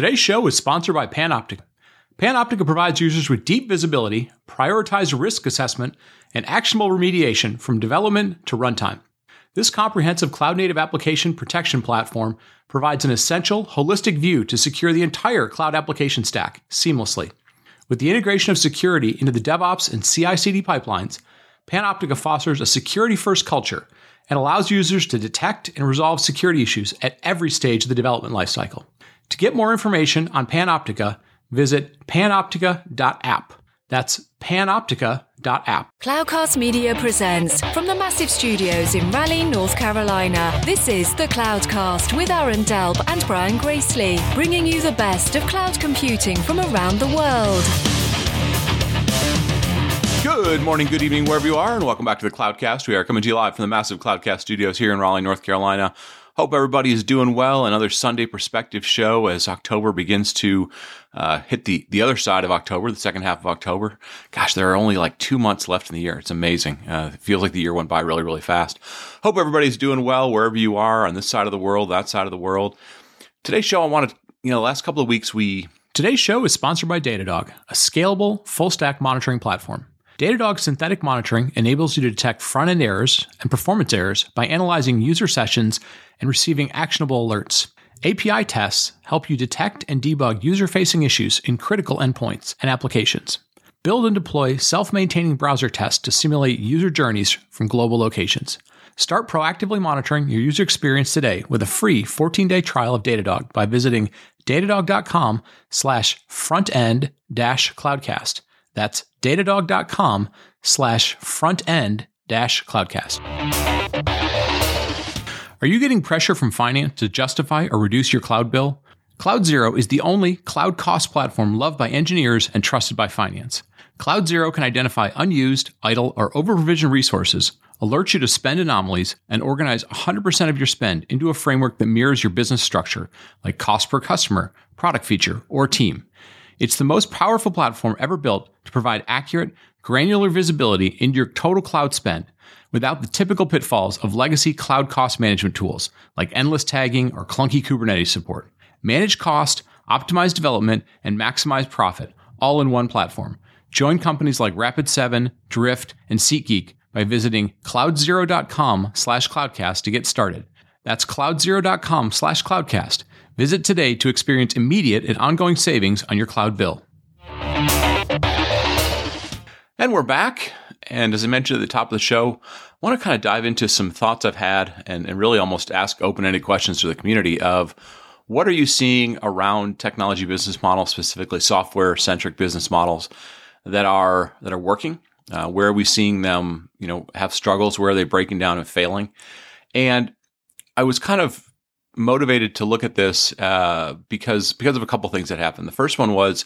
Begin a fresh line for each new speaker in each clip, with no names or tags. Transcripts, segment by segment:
Today's show is sponsored by Panoptica. Panoptica provides users with deep visibility, prioritized risk assessment, and actionable remediation from development to runtime. This comprehensive cloud native application protection platform provides an essential, holistic view to secure the entire cloud application stack seamlessly. With the integration of security into the DevOps and CI CD pipelines, Panoptica fosters a security first culture and allows users to detect and resolve security issues at every stage of the development lifecycle. To get more information on Panoptica, visit panoptica.app. That's panoptica.app.
Cloudcast Media presents from the massive studios in Raleigh, North Carolina. This is the Cloudcast with Aaron Delp and Brian Gracely, bringing you the best of cloud computing from around the world.
Good morning, good evening, wherever you are, and welcome back to the Cloudcast. We are coming to you live from the massive Cloudcast studios here in Raleigh, North Carolina. Hope everybody is doing well. Another Sunday perspective show as October begins to uh, hit the, the other side of October, the second half of October. Gosh, there are only like two months left in the year. It's amazing. Uh, it feels like the year went by really, really fast. Hope everybody's doing well wherever you are on this side of the world, that side of the world. Today's show, I wanted, you know, the last couple of weeks we. Today's show is sponsored by Datadog, a scalable, full stack monitoring platform. Datadog synthetic monitoring enables you to detect front end errors and performance errors by analyzing user sessions and receiving actionable alerts. API tests help you detect and debug user facing issues in critical endpoints and applications. Build and deploy self maintaining browser tests to simulate user journeys from global locations. Start proactively monitoring your user experience today with a free 14-day trial of Datadog by visiting datadog.com slash front end dash cloudcast. That's datadog.com slash front end dash cloudcast. Are you getting pressure from finance to justify or reduce your cloud bill? CloudZero is the only cloud cost platform loved by engineers and trusted by finance. CloudZero can identify unused, idle, or over provisioned resources, alert you to spend anomalies, and organize 100% of your spend into a framework that mirrors your business structure, like cost per customer, product feature, or team. It's the most powerful platform ever built to provide accurate, granular visibility into your total cloud spend without the typical pitfalls of legacy cloud cost management tools like endless tagging or clunky Kubernetes support. Manage cost, optimize development, and maximize profit all in one platform. Join companies like Rapid7, Drift, and SeatGeek by visiting cloudzero.com slash cloudcast to get started. That's cloudzero.com slash cloudcast. Visit today to experience immediate and ongoing savings on your cloud bill. And we're back. And as I mentioned at the top of the show, I want to kind of dive into some thoughts I've had and, and really almost ask open ended questions to the community of what are you seeing around technology business models, specifically software centric business models that are that are working? Uh, where are we seeing them, you know, have struggles? Where are they breaking down and failing? And I was kind of motivated to look at this uh, because because of a couple things that happened. The first one was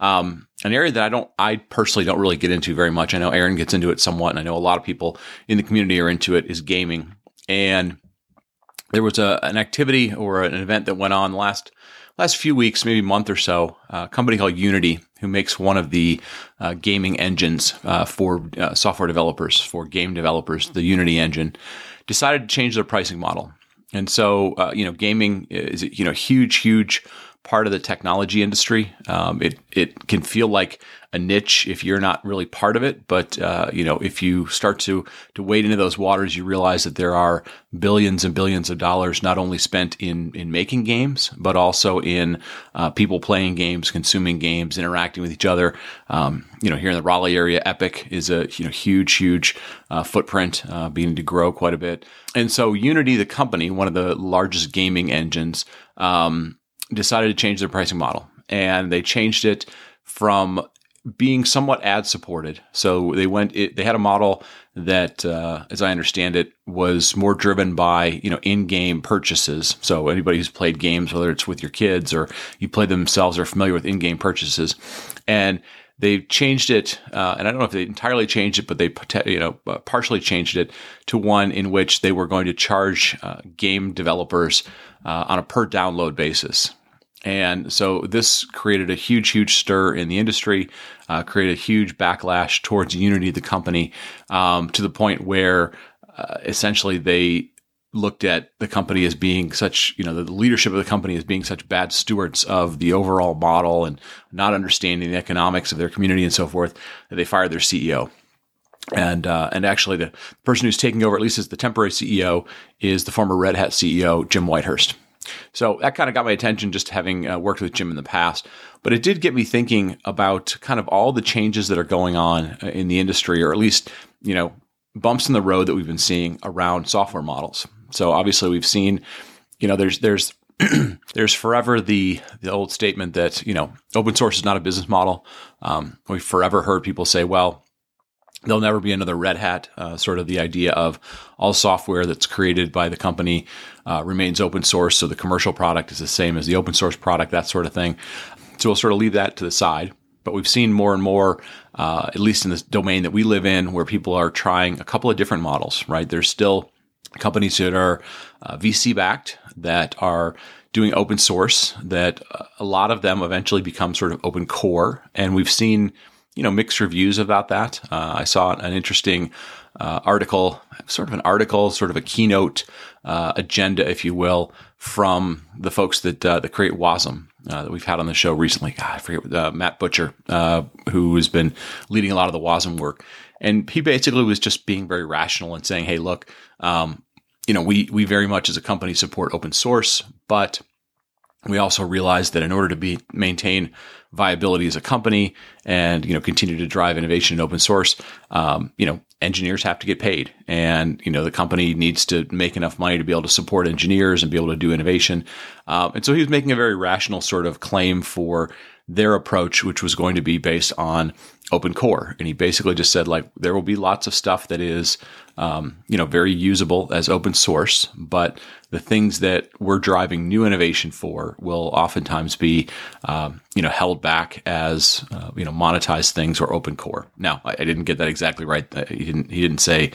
um, an area that I don't, I personally don't really get into very much. I know Aaron gets into it somewhat, and I know a lot of people in the community are into it. Is gaming, and there was a an activity or an event that went on last last few weeks, maybe month or so. a company called Unity, who makes one of the uh, gaming engines uh, for uh, software developers, for game developers, the Unity engine, decided to change their pricing model. And so, uh, you know, gaming is you know huge, huge part of the technology industry. Um, it it can feel like a niche if you're not really part of it, but uh, you know if you start to to wade into those waters, you realize that there are billions and billions of dollars not only spent in in making games, but also in uh, people playing games, consuming games, interacting with each other. Um, you know, here in the Raleigh area, Epic is a you know huge, huge uh, footprint, uh, beginning to grow quite a bit. And so, Unity, the company, one of the largest gaming engines. Um, decided to change their pricing model and they changed it from being somewhat ad supported. So they went, it, they had a model that, uh, as I understand it, was more driven by, you know, in-game purchases. So anybody who's played games, whether it's with your kids or you play themselves, are familiar with in-game purchases. And they've changed it, uh, and I don't know if they entirely changed it, but they you know uh, partially changed it to one in which they were going to charge uh, game developers uh, on a per download basis. And so this created a huge, huge stir in the industry, uh, created a huge backlash towards Unity, the company, um, to the point where uh, essentially they looked at the company as being such, you know, the leadership of the company as being such bad stewards of the overall model and not understanding the economics of their community and so forth that they fired their CEO. And uh, and actually, the person who's taking over, at least as the temporary CEO, is the former Red Hat CEO Jim Whitehurst. So that kind of got my attention, just having uh, worked with Jim in the past. But it did get me thinking about kind of all the changes that are going on uh, in the industry, or at least you know bumps in the road that we've been seeing around software models. So obviously we've seen, you know, there's there's there's forever the the old statement that you know open source is not a business model. Um, we've forever heard people say, well, there'll never be another Red Hat. Uh, sort of the idea of all software that's created by the company uh, remains open source, so the commercial product is the same as the open source product, that sort of thing. So we'll sort of leave that to the side. But we've seen more and more, uh, at least in this domain that we live in, where people are trying a couple of different models. Right? There's still companies that are uh, VC backed that are doing open source. That uh, a lot of them eventually become sort of open core, and we've seen you know mixed reviews about that. Uh, I saw an interesting uh, article, sort of an article, sort of a keynote uh, agenda, if you will, from the folks that uh, that create Wasm. Uh, that we've had on the show recently. God, I forget uh, Matt Butcher, who has been leading a lot of the Wasm work, and he basically was just being very rational and saying, "Hey, look, um, you know, we we very much as a company support open source, but we also realized that in order to be maintain viability as a company and you know continue to drive innovation in open source, um, you know engineers have to get paid, and you know the company needs to make enough money to be able to support engineers and be able to do innovation. Um, and so he was making a very rational sort of claim for their approach, which was going to be based on open core. And he basically just said, like, there will be lots of stuff that is, um, you know, very usable as open source, but the things that we're driving new innovation for will oftentimes be, um, you know, held back as, uh, you know, monetized things or open core. Now, I, I didn't get that exactly right. Uh, he didn't, he didn't say,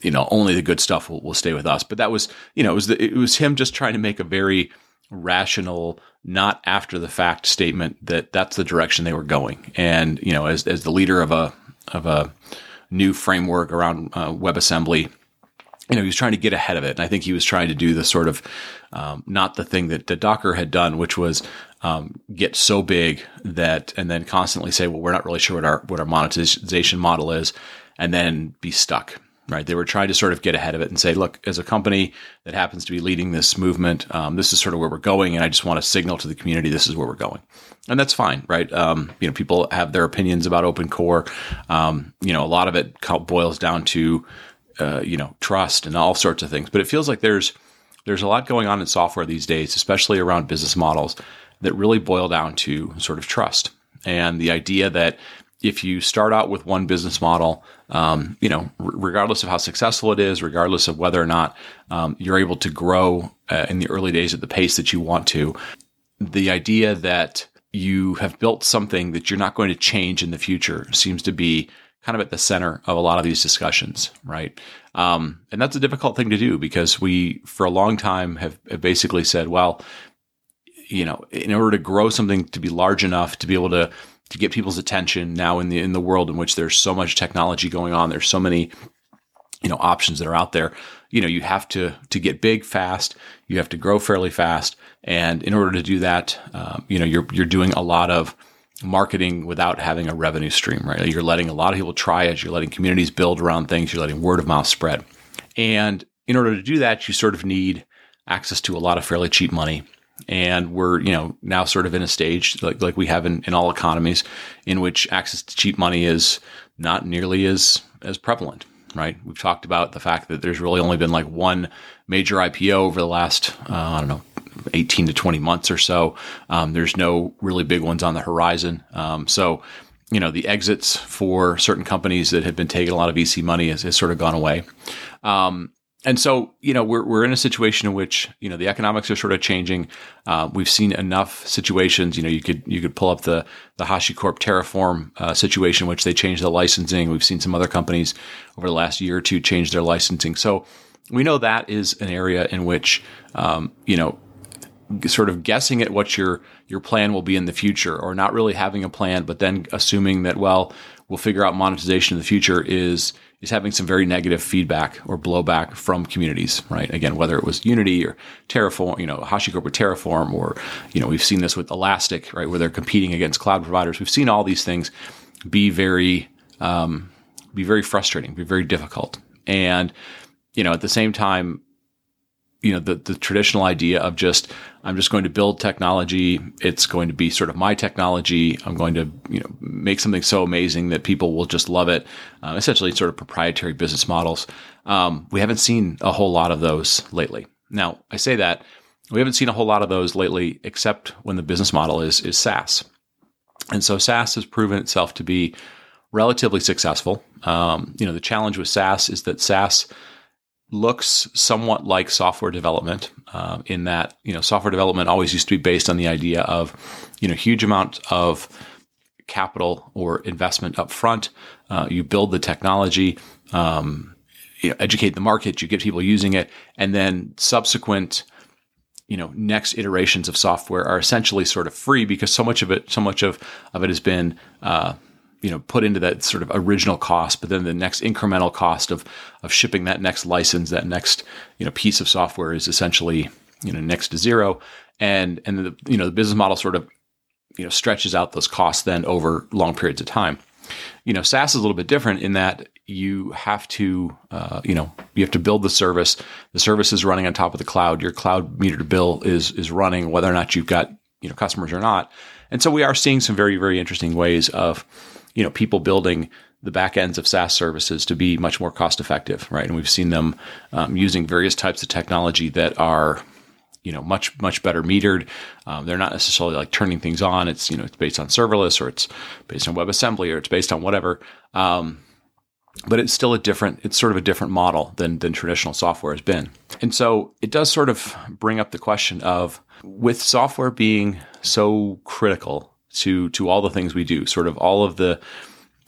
you know, only the good stuff will, will stay with us. But that was, you know, it was, the, it was him just trying to make a very, rational, not after the fact statement that that's the direction they were going. And you know, as as the leader of a of a new framework around uh, WebAssembly, you know, he was trying to get ahead of it. And I think he was trying to do the sort of um, not the thing that, that Docker had done, which was um, get so big that and then constantly say, well, we're not really sure what our what our monetization model is, and then be stuck right? They were trying to sort of get ahead of it and say, look, as a company that happens to be leading this movement, um, this is sort of where we're going, and I just want to signal to the community this is where we're going, and that's fine, right? Um, you know, people have their opinions about open core. Um, you know, a lot of it boils down to uh, you know trust and all sorts of things, but it feels like there's there's a lot going on in software these days, especially around business models that really boil down to sort of trust and the idea that if you start out with one business model, um, you know, r- regardless of how successful it is, regardless of whether or not um, you're able to grow uh, in the early days at the pace that you want to, the idea that you have built something that you're not going to change in the future seems to be kind of at the center of a lot of these discussions, right? Um, and that's a difficult thing to do because we, for a long time, have, have basically said, well, you know, in order to grow something to be large enough to be able to to get people's attention now in the in the world in which there's so much technology going on. There's so many you know options that are out there. You know you have to to get big fast. You have to grow fairly fast. And in order to do that um, you know you're you're doing a lot of marketing without having a revenue stream right? You're letting a lot of people try it. You're letting communities build around things. You're letting word of mouth spread. And in order to do that you sort of need access to a lot of fairly cheap money and we're you know now sort of in a stage like like we have in, in all economies in which access to cheap money is not nearly as as prevalent right? We've talked about the fact that there's really only been like one major ipo over the last uh, i don't know 18 to 20 months or so. Um, there's no really big ones on the horizon. Um, so you know the exits for certain companies that have been taking a lot of VC money has, has sort of gone away. Um, and so, you know, we're, we're in a situation in which, you know, the economics are sort of changing. Uh, we've seen enough situations, you know, you could, you could pull up the, the HashiCorp Terraform uh, situation, which they changed the licensing. We've seen some other companies over the last year or two change their licensing. So we know that is an area in which, um, you know, sort of guessing at what your your plan will be in the future or not really having a plan but then assuming that well we'll figure out monetization in the future is is having some very negative feedback or blowback from communities right? Again whether it was unity or terraform you know hashicorp with terraform or you know we've seen this with elastic right where they're competing against cloud providers. We've seen all these things be very um, be very frustrating be very difficult. And you know at the same time you know the the traditional idea of just I'm just going to build technology. It's going to be sort of my technology. I'm going to you know make something so amazing that people will just love it. Uh, essentially, sort of proprietary business models. Um, we haven't seen a whole lot of those lately. Now, I say that we haven't seen a whole lot of those lately, except when the business model is is SaaS. And so SaaS has proven itself to be relatively successful. Um, you know, the challenge with SaaS is that SaaS looks somewhat like software development uh, in that you know software development always used to be based on the idea of you know huge amount of capital or investment up front. Uh, you build the technology, um, you know, educate the market, you get people using it, and then subsequent you know next iterations of software are essentially sort of free because so much of it so much of of it has been uh, you know put into that sort of original cost but then the next incremental cost of of shipping that next license that next you know piece of software is essentially you know next to zero. And and the you know the business model sort of you know stretches out those costs then over long periods of time. You know SaaS is a little bit different in that you have to uh, you know you have to build the service. The service is running on top of the cloud. Your cloud metered bill is is running whether or not you've got you know customers or not. And so we are seeing some very very interesting ways of you know people building the back ends of SaaS services to be much more cost effective, right? And we've seen them um, using various types of technology that are you know much much better metered. Um, they're not necessarily like turning things on. It's you know it's based on serverless or it's based on WebAssembly or it's based on whatever. Um, but it's still a different it's sort of a different model than than traditional software has been. And so it does sort of bring up the question of with software being so critical to to all the things we do, sort of all of the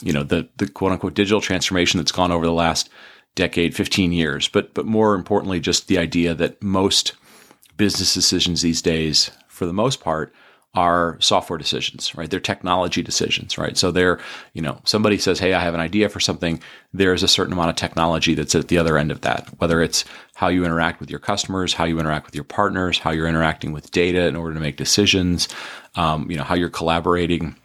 you know the the quote unquote digital transformation that's gone over the last decade, 15 years, but but more importantly just the idea that most business decisions these days for the most part are software decisions, right? They're technology decisions, right? So they're, you know, somebody says, Hey, I have an idea for something. There's a certain amount of technology that's at the other end of that, whether it's how you interact with your customers, how you interact with your partners, how you're interacting with data in order to make decisions, um, you know, how you're collaborating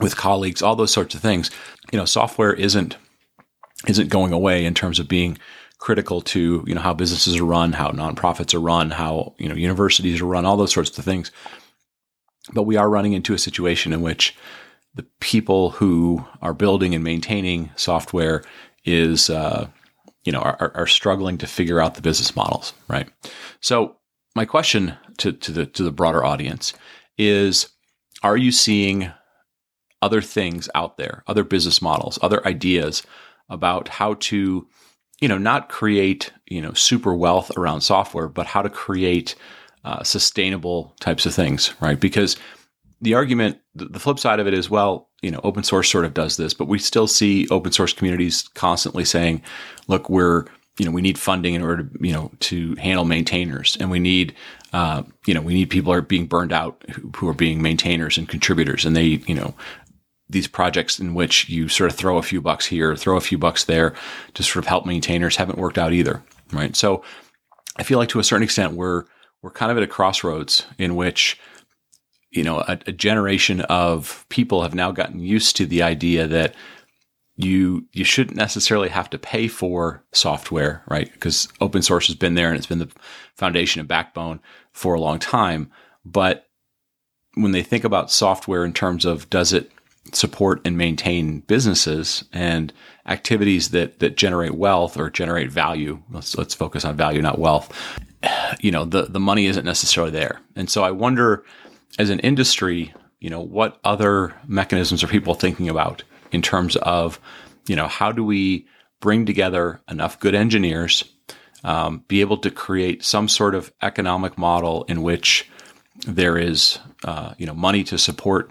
with colleagues, all those sorts of things. You know, software isn't, isn't going away in terms of being critical to, you know, how businesses are run, how nonprofits are run, how, you know, universities are run, all those sorts of things but we are running into a situation in which the people who are building and maintaining software is, uh, you know, are, are struggling to figure out the business models, right? So my question to, to the to the broader audience is: Are you seeing other things out there, other business models, other ideas about how to, you know, not create you know super wealth around software, but how to create uh, sustainable types of things, right? Because the argument, the flip side of it is, well, you know, open source sort of does this, but we still see open source communities constantly saying, look, we're, you know, we need funding in order to, you know, to handle maintainers and we need, uh, you know, we need people are being burned out who, who are being maintainers and contributors and they, you know, these projects in which you sort of throw a few bucks here, throw a few bucks there to sort of help maintainers haven't worked out either. Right. So I feel like to a certain extent, we're, we're kind of at a crossroads in which you know a, a, generation of people have now gotten used to the idea that you you shouldn't necessarily have to pay for software right? Because open source has been there and it's been the foundation and backbone for a long time. But when they think about software in terms of does it support and maintain businesses and activities that that generate wealth or generate value let's let's focus on value not wealth you know the the money isn't necessarily there. And so i wonder as an industry you know what other mechanisms are people thinking about in terms of you know how do we bring together enough good engineers um, be able to create some sort of economic model in which there is uh, you know money to support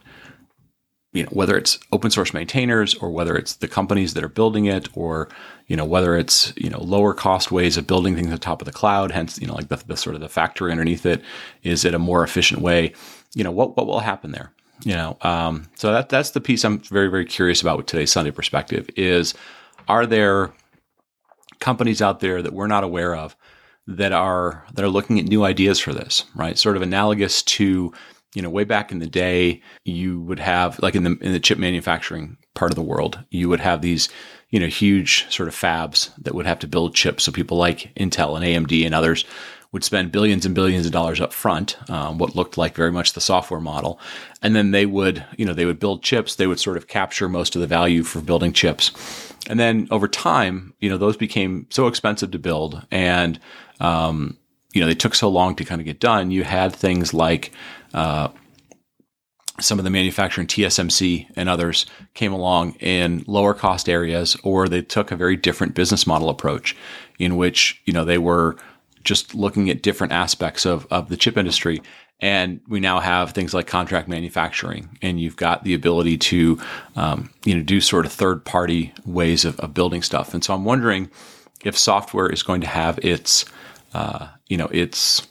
you know, whether it's open source maintainers or whether it's the companies that are building it or, you know, whether it's, you know, lower cost ways of building things on top of the cloud, hence, you know, like the, the sort of the factory underneath it, is it a more efficient way? You know, what, what will happen there? You know, um, so that, that's the piece I'm very, very curious about with today's Sunday perspective is are there companies out there that we're not aware of that are, that are looking at new ideas for this, right? Sort of analogous to, you know, way back in the day, you would have like in the in the chip manufacturing part of the world, you would have these, you know, huge sort of fabs that would have to build chips. So people like Intel and AMD and others would spend billions and billions of dollars up front, um, what looked like very much the software model, and then they would, you know, they would build chips. They would sort of capture most of the value for building chips, and then over time, you know, those became so expensive to build and um, you know, they took so long to kind of get done. You had things like uh, some of the manufacturing TSMC and others came along in lower cost areas, or they took a very different business model approach in which, you know, they were just looking at different aspects of, of the chip industry. And we now have things like contract manufacturing, and you've got the ability to, um, you know, do sort of third party ways of, of building stuff. And so I'm wondering if software is going to have its, uh, you know, its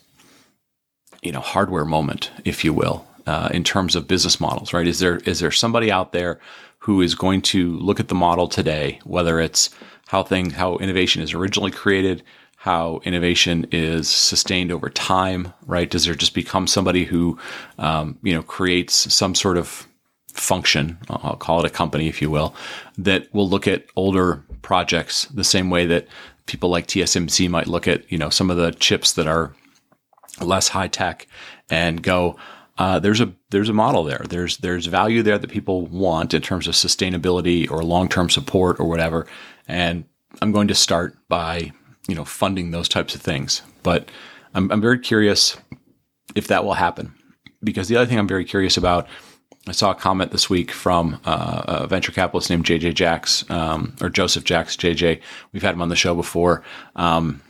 you know hardware moment, if you will, uh, in terms of business models, right? Is there is there somebody out there who is going to look at the model today, whether it's how thing how innovation is originally created, how innovation is sustained over time, right? Does there just become somebody who um, you know creates some sort of function, I'll call it a company, if you will, that will look at older projects the same way that people like TSMC might look at, you know, some of the chips that are less high tech and go, uh, there's a there's a model there. There's there's value there that people want in terms of sustainability or long term support or whatever. And I'm going to start by you know funding those types of things. But I'm, I'm very curious if that will happen because the other thing I'm very curious about. I saw a comment this week from uh, a venture capitalist named JJ Jacks um, or Joseph Jacks. JJ, we've had him on the show before, um,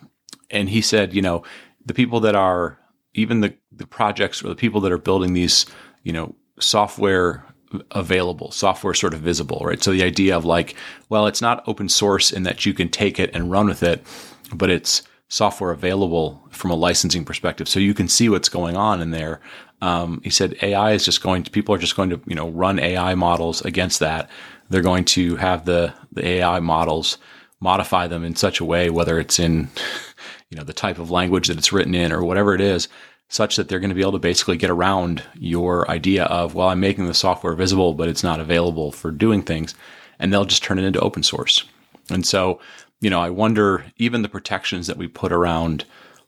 and he said, you know, the people that are even the, the projects or the people that are building these, you know, software available, software sort of visible, right? So the idea of like, well, it's not open source in that you can take it and run with it, but it's software available from a licensing perspective. So you can see what's going on in there. Um, he said AI is just going to, people are just going to, you know, run AI models against that. They're going to have the, the AI models modify them in such a way, whether it's in you know, the type of language that it's written in or whatever it is, such that they're going to be able to basically get around your idea of, well, I'm making the software visible, but it's not available for doing things. And they'll just turn it into open source. And so, you know, I wonder even the protections that we put around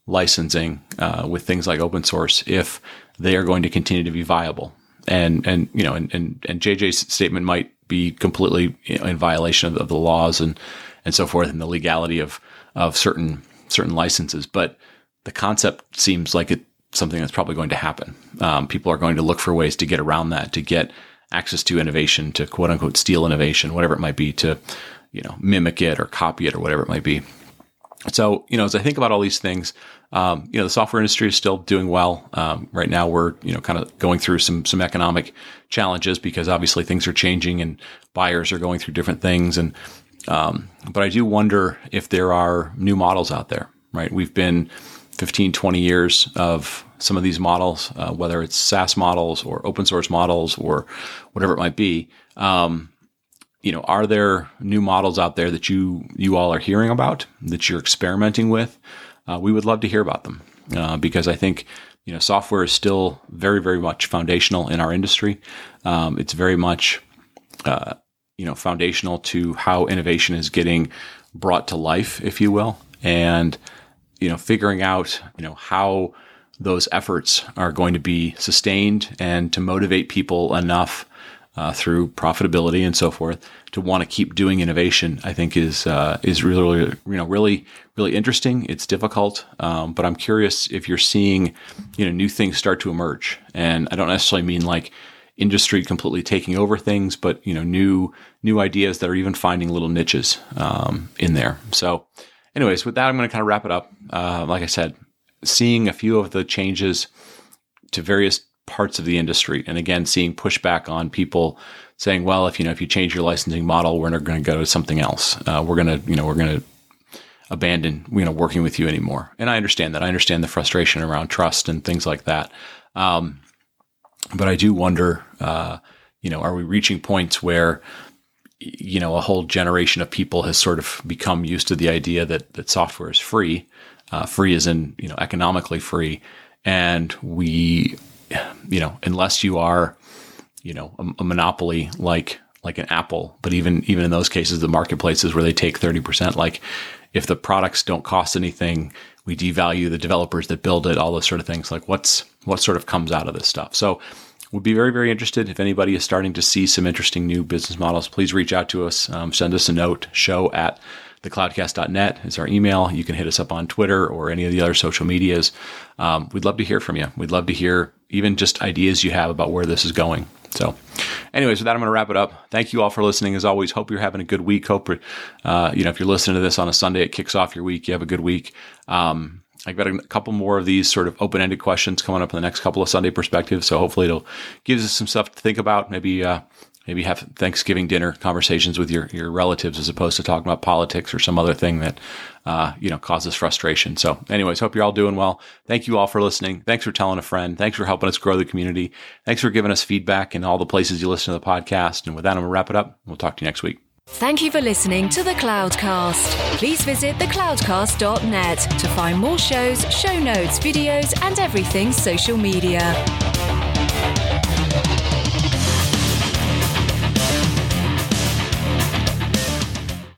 licensing uh, with things like open source, if they are going to continue to be viable. And, and, you know, and, and, and JJ's statement might be completely in violation of, of the laws and, and so forth and the legality of, of certain certain licenses, but the concept seems like it's something that's probably going to happen. Um, people are going to look for ways to get around that, to get access to innovation, to quote unquote steal innovation, whatever it might be, to you know mimic it or copy it or whatever it might be. So you know, as I think about all these things, um, you know, the software industry is still doing well. Um, right now, we're you know kind of going through some some economic challenges because obviously things are changing and buyers are going through different things and um, but I do wonder if there are new models out there, right? We've been 15, 20 years of some of these models, uh, whether it's SaaS models or open source models or whatever it might be. Um, you know, are there new models out there that you you all are hearing about that you're experimenting with? Uh, we would love to hear about them uh, because I think you know software is still very very much foundational in our industry. Um, it's very much uh, you know foundational to how innovation is getting brought to life, if you will, and you know figuring out you know how those efforts are going to be sustained and to motivate people enough uh, through profitability and so forth to want to keep doing innovation. I think is uh, is really, you know really really interesting. It's difficult, um, but I'm curious if you're seeing you know new things start to emerge, and I don't necessarily mean like industry completely taking over things, but you know, new new ideas that are even finding little niches um, in there. So, anyways, with that, I'm going to kind of wrap it up. Uh, like I said, seeing a few of the changes to various parts of the industry. And again, seeing pushback on people saying, well, if you know, if you change your licensing model, we're not going to go to something else. Uh, we're going to, you know, we're going to abandon, you know, working with you anymore. And I understand that. I understand the frustration around trust and things like that. Um, but I do wonder, uh, you know, are we reaching points where, you know, a whole generation of people has sort of become used to the idea that that software is free, uh, free is in you know economically free, and we, you know, unless you are, you know, a, a monopoly like like an Apple, but even even in those cases, the marketplaces where they take thirty percent, like if the products don't cost anything, we devalue the developers that build it, all those sort of things. Like what's what sort of comes out of this stuff. So we'd be very, very interested. If anybody is starting to see some interesting new business models, please reach out to us. Um, send us a note. Show at thecloudcast.net is our email. You can hit us up on Twitter or any of the other social medias. Um, we'd love to hear from you. We'd love to hear even just ideas you have about where this is going. So, anyways, with that, I'm going to wrap it up. Thank you all for listening. As always, hope you're having a good week. Hope, uh, you know, if you're listening to this on a Sunday, it kicks off your week. You have a good week. Um, I've got a couple more of these sort of open ended questions coming up in the next couple of Sunday perspectives. So hopefully it'll give us some stuff to think about. Maybe, uh, maybe have Thanksgiving dinner conversations with your, your relatives as opposed to talking about politics or some other thing that, uh, you know, causes frustration. So anyways, hope you're all doing well. Thank you all for listening. Thanks for telling a friend. Thanks for helping us grow the community. Thanks for giving us feedback in all the places you listen to the podcast. And with that, I'm going to wrap it up. We'll talk to you next week.
Thank you for listening to The Cloudcast. Please visit thecloudcast.net to find more shows, show notes, videos, and everything social media.